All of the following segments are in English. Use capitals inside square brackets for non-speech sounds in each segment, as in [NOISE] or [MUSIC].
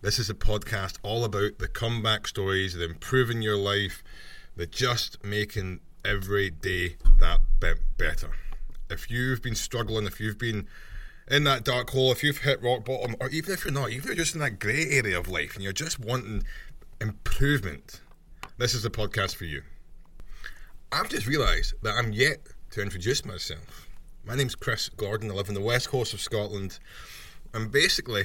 This is a podcast all about the comeback stories, the improving your life, the just making every day that bit better. If you've been struggling, if you've been in that dark hole, if you've hit rock bottom, or even if you're not, even if you're just in that grey area of life and you're just wanting improvement, this is the podcast for you. I've just realised that I'm yet to introduce myself. My name's Chris Gordon. I live on the west coast of Scotland. And basically,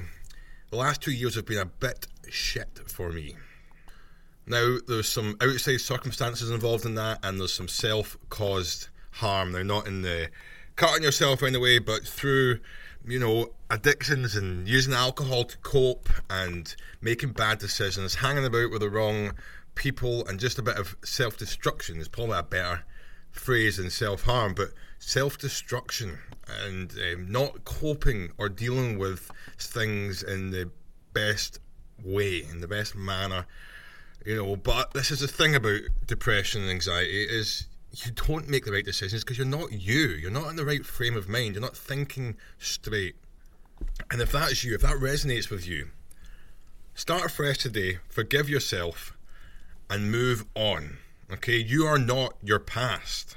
the last two years have been a bit shit for me. Now, there's some outside circumstances involved in that, and there's some self caused harm. Now, not in the cutting yourself anyway, but through, you know, addictions and using alcohol to cope and making bad decisions, hanging about with the wrong people, and just a bit of self destruction is probably a better phrase than self harm, but self destruction and um, not coping or dealing with things in the best way, in the best manner. You know, but this is the thing about depression and anxiety is you don't make the right decisions because you're not you. You're not in the right frame of mind. You're not thinking straight. And if that's you, if that resonates with you, start fresh today, forgive yourself, and move on. Okay, you are not your past.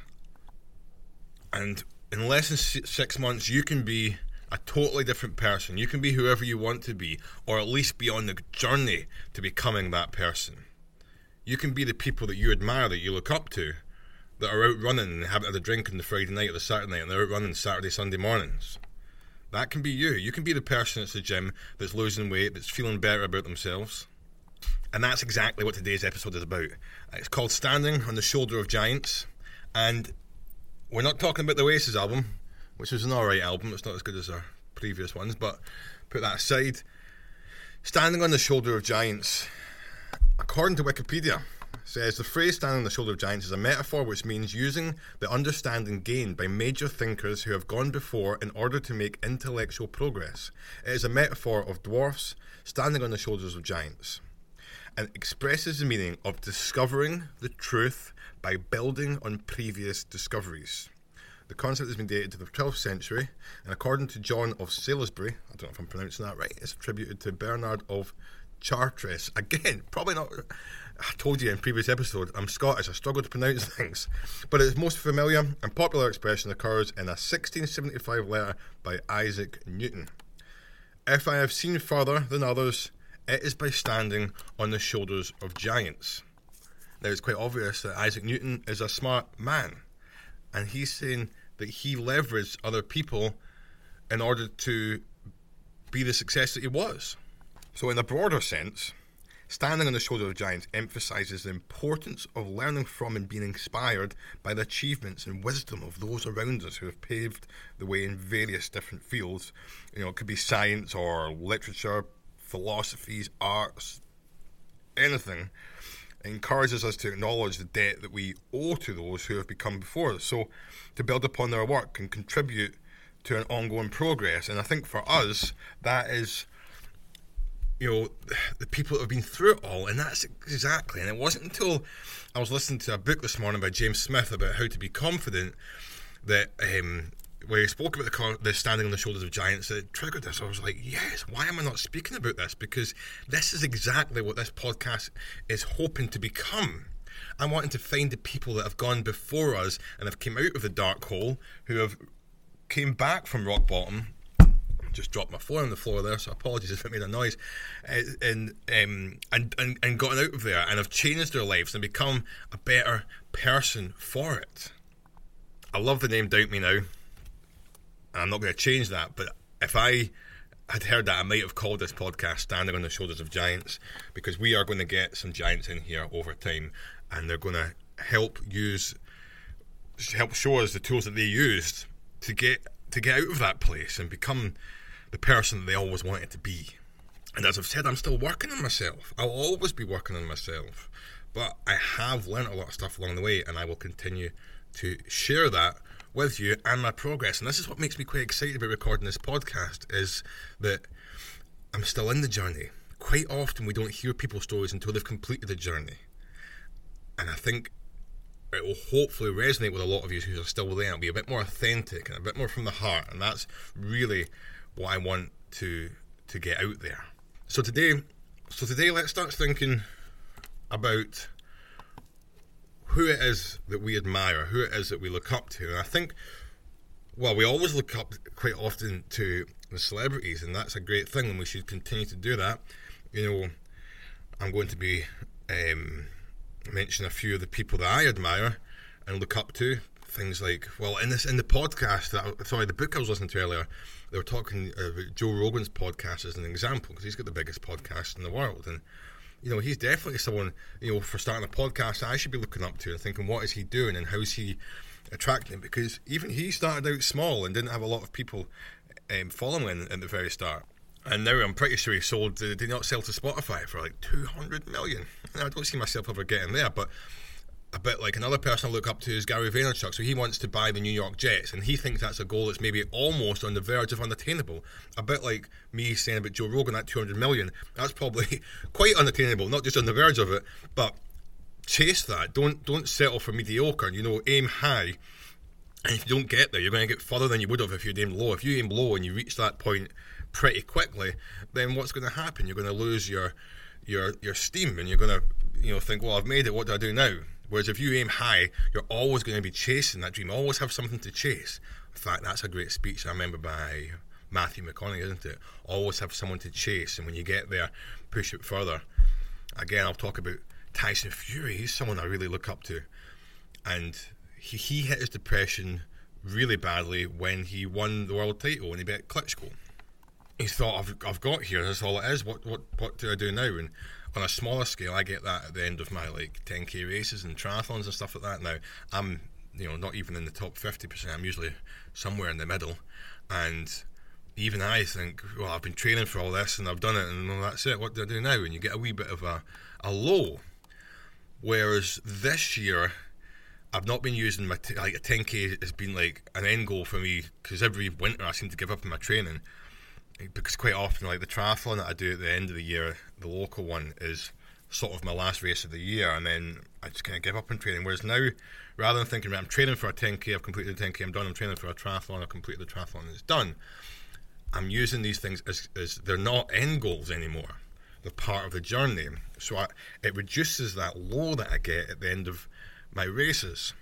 And in less than six months, you can be a totally different person. You can be whoever you want to be, or at least be on the journey to becoming that person. You can be the people that you admire, that you look up to, that are out running and having a drink on the Friday night or the Saturday night, and they're out running Saturday, Sunday mornings. That can be you. You can be the person at the gym that's losing weight, that's feeling better about themselves. And that's exactly what today's episode is about. It's called Standing on the Shoulder of Giants. And we're not talking about the Oasis album, which was an alright album. It's not as good as our previous ones, but put that aside. Standing on the Shoulder of Giants, according to Wikipedia, says the phrase standing on the shoulder of giants is a metaphor which means using the understanding gained by major thinkers who have gone before in order to make intellectual progress. It is a metaphor of dwarfs standing on the shoulders of giants and expresses the meaning of discovering the truth by building on previous discoveries. The concept has been dated to the 12th century, and according to John of Salisbury, I don't know if I'm pronouncing that right, it's attributed to Bernard of Chartres. Again, probably not. I told you in previous episode, I'm Scottish. I struggle to pronounce [LAUGHS] things, but its most familiar and popular expression occurs in a 1675 letter by Isaac Newton. If I have seen further than others, it is by standing on the shoulders of giants. Now, it's quite obvious that Isaac Newton is a smart man, and he's saying that he leveraged other people in order to be the success that he was. So, in a broader sense, standing on the shoulder of giants emphasizes the importance of learning from and being inspired by the achievements and wisdom of those around us who have paved the way in various different fields. You know, it could be science or literature, philosophies, arts, anything, encourages us to acknowledge the debt that we owe to those who have become before us. So, to build upon their work and contribute to an ongoing progress. And I think for us, that is, you know, the people that have been through it all. And that's exactly. And it wasn't until I was listening to a book this morning by James Smith about how to be confident that um, where he spoke about the, the standing on the shoulders of giants, it triggered this. I was like, yes, why am I not speaking about this? Because this is exactly what this podcast is hoping to become. I'm wanting to find the people that have gone before us and have come out of the dark hole, who have came back from rock bottom. Just dropped my phone on the floor there, so apologies if it made a noise. Uh, and, um, and and and gotten out of there and have changed their lives and become a better person for it. I love the name Doubt Me Now and I'm not going to change that. But if I had heard that, I might have called this podcast "Standing on the Shoulders of Giants" because we are going to get some giants in here over time, and they're going to help use, help show us the tools that they used to get to get out of that place and become the person that they always wanted to be. And as I've said, I'm still working on myself. I'll always be working on myself. But I have learned a lot of stuff along the way, and I will continue to share that with you and my progress. And this is what makes me quite excited about recording this podcast is that I'm still in the journey. Quite often we don't hear people's stories until they've completed the journey. And I think it will hopefully resonate with a lot of you who are still there. It'll be a bit more authentic and a bit more from the heart. And that's really what I want to to get out there. So today so today let's start thinking about who it is that we admire, who it is that we look up to. And I think, well, we always look up quite often to the celebrities, and that's a great thing, and we should continue to do that. You know, I'm going to be um, a few of the people that I admire and look up to. Things like, well, in this in the podcast sorry, the book I was listening to earlier, they were talking about Joe Rogan's podcast as an example because he's got the biggest podcast in the world, and you know, he's definitely someone, you know, for starting a podcast I should be looking up to and thinking, what is he doing and how's he attracting? Because even he started out small and didn't have a lot of people um, following at the very start. And now I'm pretty sure he sold, did not sell to Spotify for like 200 million. I don't see myself ever getting there, but a bit like another person I look up to is Gary Vaynerchuk. So he wants to buy the New York Jets, and he thinks that's a goal that's maybe almost on the verge of unattainable. A bit like me saying about Joe Rogan, that 200 million, that's probably [LAUGHS] quite unattainable, not just on the verge of it, but chase that. Don't don't settle for mediocre. You know, aim high. And if you don't get there, you're going to get further than you would have if you'd aimed low. If you aim low and you reach that point pretty quickly, then what's going to happen? You're going to lose your your your steam, and you're going to you know think, well, I've made it. What do I do now? Whereas if you aim high, you're always going to be chasing that dream, always have something to chase. In fact, that's a great speech I remember by Matthew McConaughey, isn't it? Always have someone to chase, and when you get there, push it further. Again, I'll talk about Tyson Fury. He's someone I really look up to. And he, he hit his depression really badly when he won the world title and he beat Klitschko. He thought, I've, I've got here, that's all it is. What, what, what do I do now? And on a smaller scale, I get that at the end of my like 10k races and triathlons and stuff like that. Now I'm you know not even in the top 50%. I'm usually somewhere in the middle, and even I think, well, I've been training for all this and I've done it, and well, that's it. What do I do now? And you get a wee bit of a a low. Whereas this year, I've not been using my t- like a 10k has been like an end goal for me because every winter I seem to give up on my training because quite often, like the triathlon that I do at the end of the year, the local one is sort of my last race of the year, and then I just kind of give up on training. Whereas now, rather than thinking, I'm training for a 10k, I've completed the 10k, I'm done. I'm training for a triathlon, I've completed the triathlon, and it's done. I'm using these things as, as they're not end goals anymore. They're part of the journey. So I, it reduces that low that I get at the end of my races.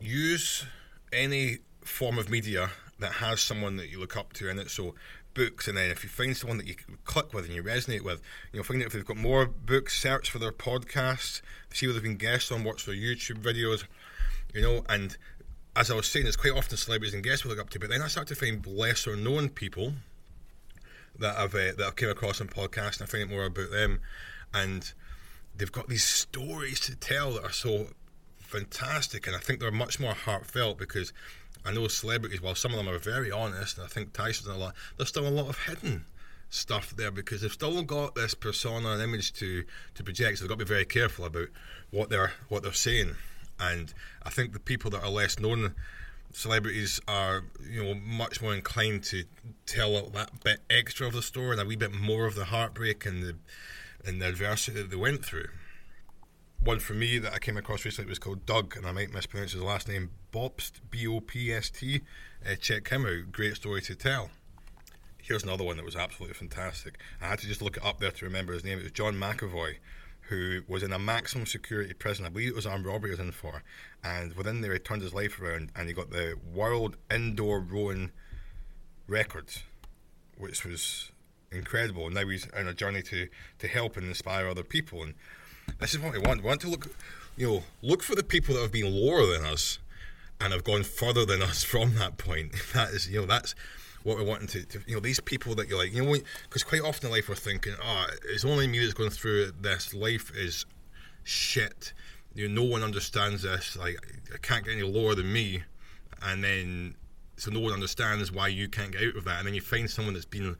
Use any form of media that has someone that you look up to in it. So books, and then if you find someone that you click with and you resonate with, you know, find out if they've got more books, search for their podcasts, see where they've been guests on, watch their YouTube videos, you know, and as I was saying, it's quite often celebrities and guests we look up to, but then I start to find lesser known people that I've uh, that I've came across on podcasts, and I find out more about them, and they've got these stories to tell that are so fantastic, and I think they're much more heartfelt because I know celebrities, while some of them are very honest, and I think Tyson's a lot, there's still a lot of hidden stuff there because they've still got this persona and image to, to project, so they've got to be very careful about what they're what they're saying. And I think the people that are less known celebrities are, you know, much more inclined to tell that bit extra of the story and a wee bit more of the heartbreak and the and the adversity that they went through one for me that I came across recently was called Doug, and I might mispronounce his last name, Bopst, B O P S T. Uh, check him out. Great story to tell. Here's another one that was absolutely fantastic. I had to just look it up there to remember his name. It was John McAvoy, who was in a maximum security prison. I believe it was armed robbery he was in for. And within there, he turned his life around and he got the world indoor rowing records, which was incredible. And now he's on a journey to, to help and inspire other people. And this is what we want. We want to look, you know, look for the people that have been lower than us and have gone further than us [LAUGHS] from that point. That is, you know, that's what we're wanting to, to you know, these people that you're like, you know, because quite often in life we're thinking, oh, it's only me that's going through this. Life is shit. You know, no one understands this. Like, I can't get any lower than me. And then, so no one understands why you can't get out of that. And then you find someone that's been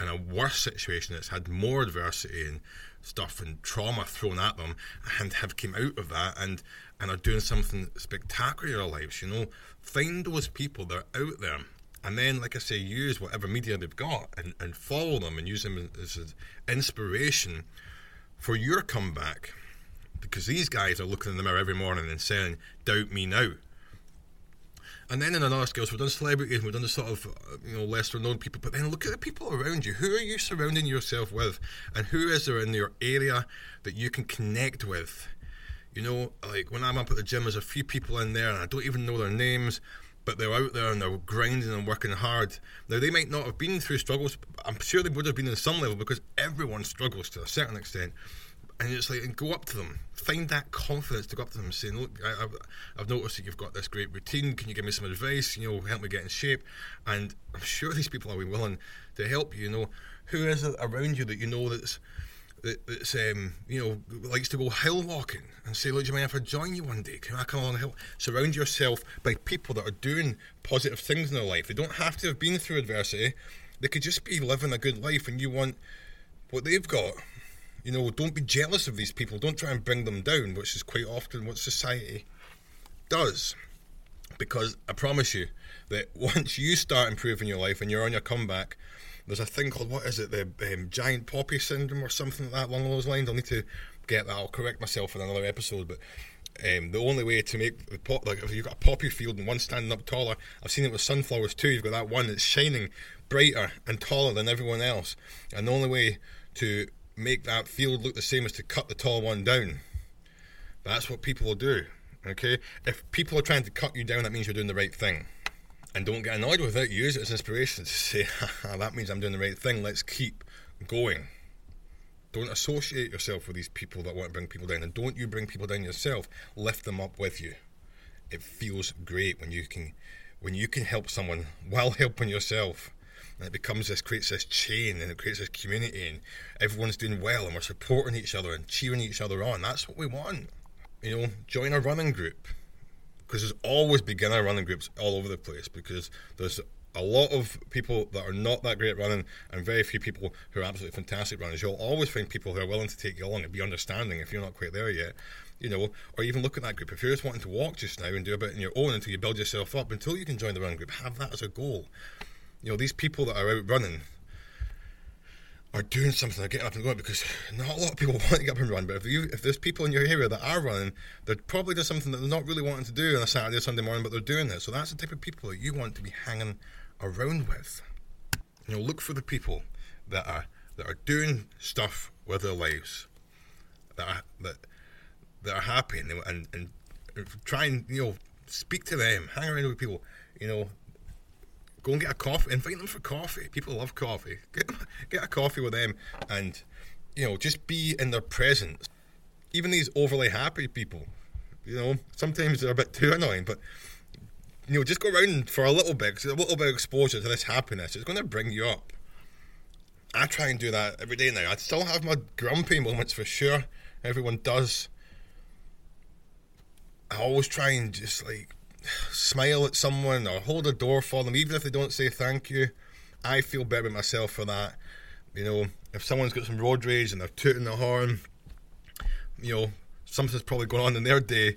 in a worse situation that's had more adversity and stuff and trauma thrown at them and have came out of that and and are doing something spectacular in their lives you know? Find those people that are out there and then like i say use whatever media they've got and, and follow them and use them as, as inspiration for your comeback because these guys are looking in the mirror every morning and saying doubt me now and then in another scale, so we've done celebrities, we've done the sort of uh, you know lesser known people, but then look at the people around you. Who are you surrounding yourself with, and who is there in your area that you can connect with? You know, like when I'm up at the gym, there's a few people in there, and I don't even know their names, but they're out there and they're grinding and working hard. Now they might not have been through struggles. but I'm sure they would have been in some level because everyone struggles to a certain extent and it's like and go up to them find that confidence to go up to them saying look I, have I've noticed that you've got this great routine can you give me some advice you know help me get in shape and I'm sure these people are willing to help you you know who is it around you that you know that's that, that's um, you know likes to go hill walking and say, look, do you mind if I join you one day? Can I come along and help? Surround yourself by people that are doing positive things in their life. They don't have to have been through adversity. They could just be living a good life, and you want what they've got. You know, don't be jealous of these people. Don't try and bring them down, which is quite often what society does. Because I promise you that [LAUGHS] once you start improving your life and you're on your comeback, there's a thing called what is it, the um, giant poppy syndrome or something like that along those lines. I'll need to get that. I'll correct myself in another episode, but. Um, the only way to make the pop, like if you've got a poppy field and one standing up taller, I've seen it with sunflowers too. You've got that one that's shining brighter and taller than everyone else, and the only way to make that field look the same as to cut the tall one down. That's what people will do. Okay? If people are trying to cut you down, that means you're doing the right thing. And don't get annoyed with it. Use it as inspiration to [LAUGHS] say, that means I'm doing the right thing. Let's keep going. Don't associate yourself with these people that want to bring people down. And don't you bring people down yourself. Lift them up with you. It feels great when you can when you can help someone [LAUGHS] while helping yourself and it becomes this creates this chain and it creates this community and everyone's doing well and we're supporting each other and cheering each other on that's what we want you know join a running group because there's always beginner running groups all over the place because there's a lot of people that are not that great at running and very few people who are absolutely fantastic runners. You'll always find people who are willing to take you along and be understanding if you're not quite there yet. You know, or even look at that group. If you're just wanting to walk just now and do a bit on your own until you build yourself up, until you can join the running group, have that as a goal you know, these people that are out running are doing something, they're getting up and going because not a lot of people [LAUGHS] want to get up and run. But if you, if there's people in your area that are running, they're probably doing something that they're not really wanting to do on a Saturday or Sunday morning, but they're doing it. So that's the type of people that you want to be hanging around with. You know, look for the people that are that are doing stuff with their lives, that are that that are happy, and and, and try and you know speak to them, hang around with people. You know, Go and get a coffee. Invite them for coffee. People love coffee. Get get a coffee with them, and you know, just be in their presence. Even these overly happy people, you know, sometimes they're a bit too annoying, but you know, just go around for a little bit, a little bit of exposure to this happiness. It's going to bring you up. I try and do that every day now. I still have my grumpy moments for sure. Everyone does. I always try and just like smile at someone or hold a door for them, even if they don't say thank you. I feel better with myself for that. You know, if someone's got some road rage and they're tooting the horn, you know, something's probably going on in their day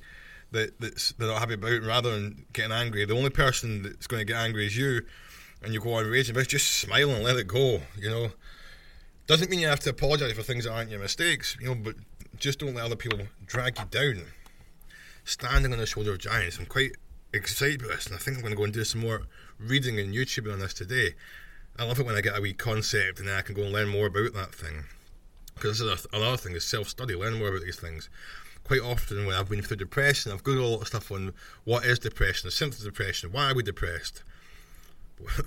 that that's they're not happy about. Rather than getting angry, the only person that's going to get angry is you, and you go on raging. But just smile and let it go. You know, doesn't mean you have to apologise for things that aren't your mistakes. You know, but just don't let other people drag you down. Standing on the shoulder of giants. I'm quite excited about this, and I think I'm going to go and do some more reading and YouTube on this today. I love it when I get a wee concept and then I can go and learn more about that thing. Because this is another thing is self study, learn more about these things. Quite often, when I've been through depression, I've googled a lot of stuff on what is depression, the symptoms of depression, why are we depressed. [LAUGHS]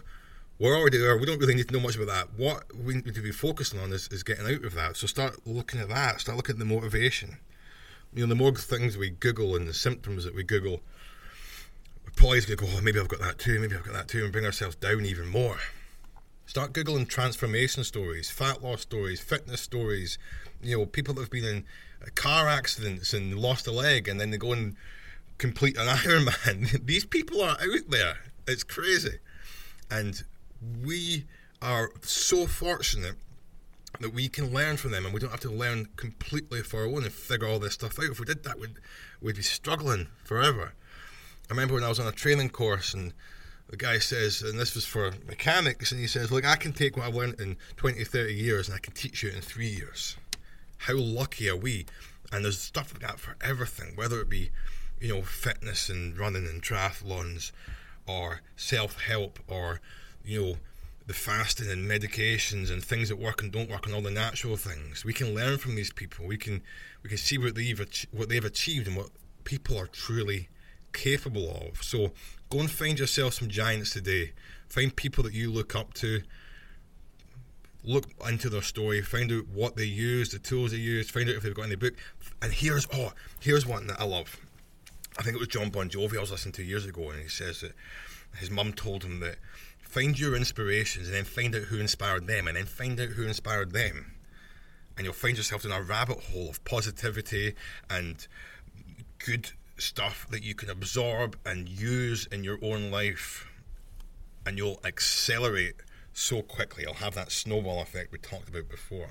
We're already there. We don't really need to know much about that. What we need to be focusing on is, is getting out of that. So start looking at that. Start looking at the motivation. You know, the more things we Google and the symptoms that we Google, Polly's going to go, oh, maybe I've got that too, maybe I've got that too, and bring ourselves down even more. Start Googling transformation stories, fat loss stories, fitness stories, you know, people that have been in uh, car accidents and lost a leg and then they go and complete an [LAUGHS] Ironman. [LAUGHS] These people are out there. It's crazy. And we are so fortunate that we can learn from them and we don't have to learn completely for our own and figure all this stuff out. If we did that, we'd, we'd be struggling forever. I remember when I was on a training course and the guy says, and this was for mechanics, and he says, Look, I can take what I've learned in 20, 30 years and I can teach you in three years. How lucky are we? And there's stuff like that for everything, whether it be, you know, fitness and running and triathlons or self help or, you know, the fasting and medications and things that work and don't work and all the natural things. We can learn from these people. We can we can see what they've what they've achieved and what people are truly capable of. So go and find yourself some giants today. Find people that you look up to. Look into their story. Find out what they use, the tools they use. Find out if they've got any book. And here's oh, here's one that I love. I think it was John Bon Jovi I was listening to years ago, and he says that his mum told him that find your inspirations and then find out who inspired them and then find out who inspired them. And you'll find yourself in a rabbit hole of positivity and good stuff that you can absorb and use in your own life. And you'll accelerate so quickly. You'll have that snowball effect we talked about before.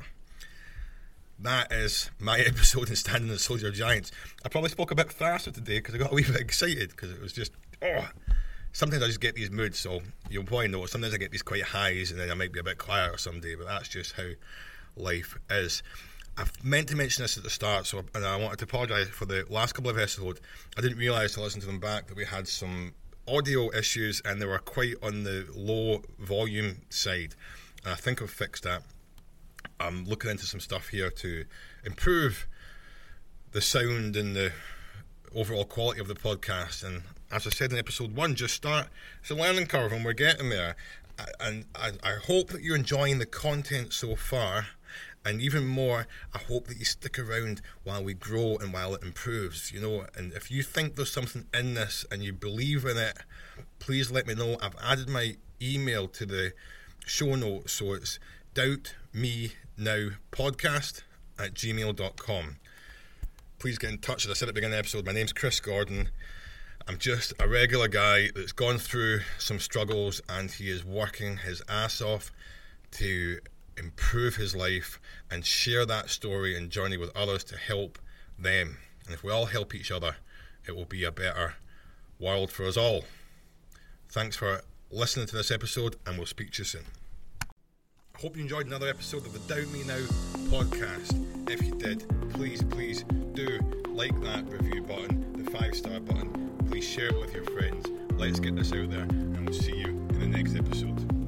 That is my [LAUGHS] episode in Standing the Soldier Giants. I probably spoke a bit faster today because I got a wee bit excited because it was just, oh, sometimes I just get these moods. So you'll probably know sometimes I get these quite highs, and then I might be a bit quieter someday. But that's just how life is. I've meant to mention this at the start, so and I wanted to apologise for the last couple of episodes. I didn't realise to listen to them back that we had some audio issues, and they were quite on the low volume side. And I think I've fixed that. I'm looking into some stuff here to improve the sound and the overall quality of the podcast. And as I said in episode one, just start. It's a learning curve, and we're getting there. And I, I hope that you're enjoying the content so far. And even more, I hope that you stick around while we grow and while it improves. You know, and if you think there's something in this and you believe in it, please let me know. I've added my email to the show notes, so it's doubt me now podcast at gmail.com. Please get in touch. As I said at the beginning of the episode, my name's Chris Gordon. I'm just a regular guy that's gone through some struggles and he is working his ass off to improve his life and share that story and journey with others to help them. And if we all help each other, it will be a better world for us all. Thanks for listening to this episode, and we'll speak to you soon. I hope you enjoyed another episode of the Doubt Me Now podcast. If you did, please, please do like that review button, the five star button, please share it with your friends. Let's get this out there, and we'll see you in the next episode.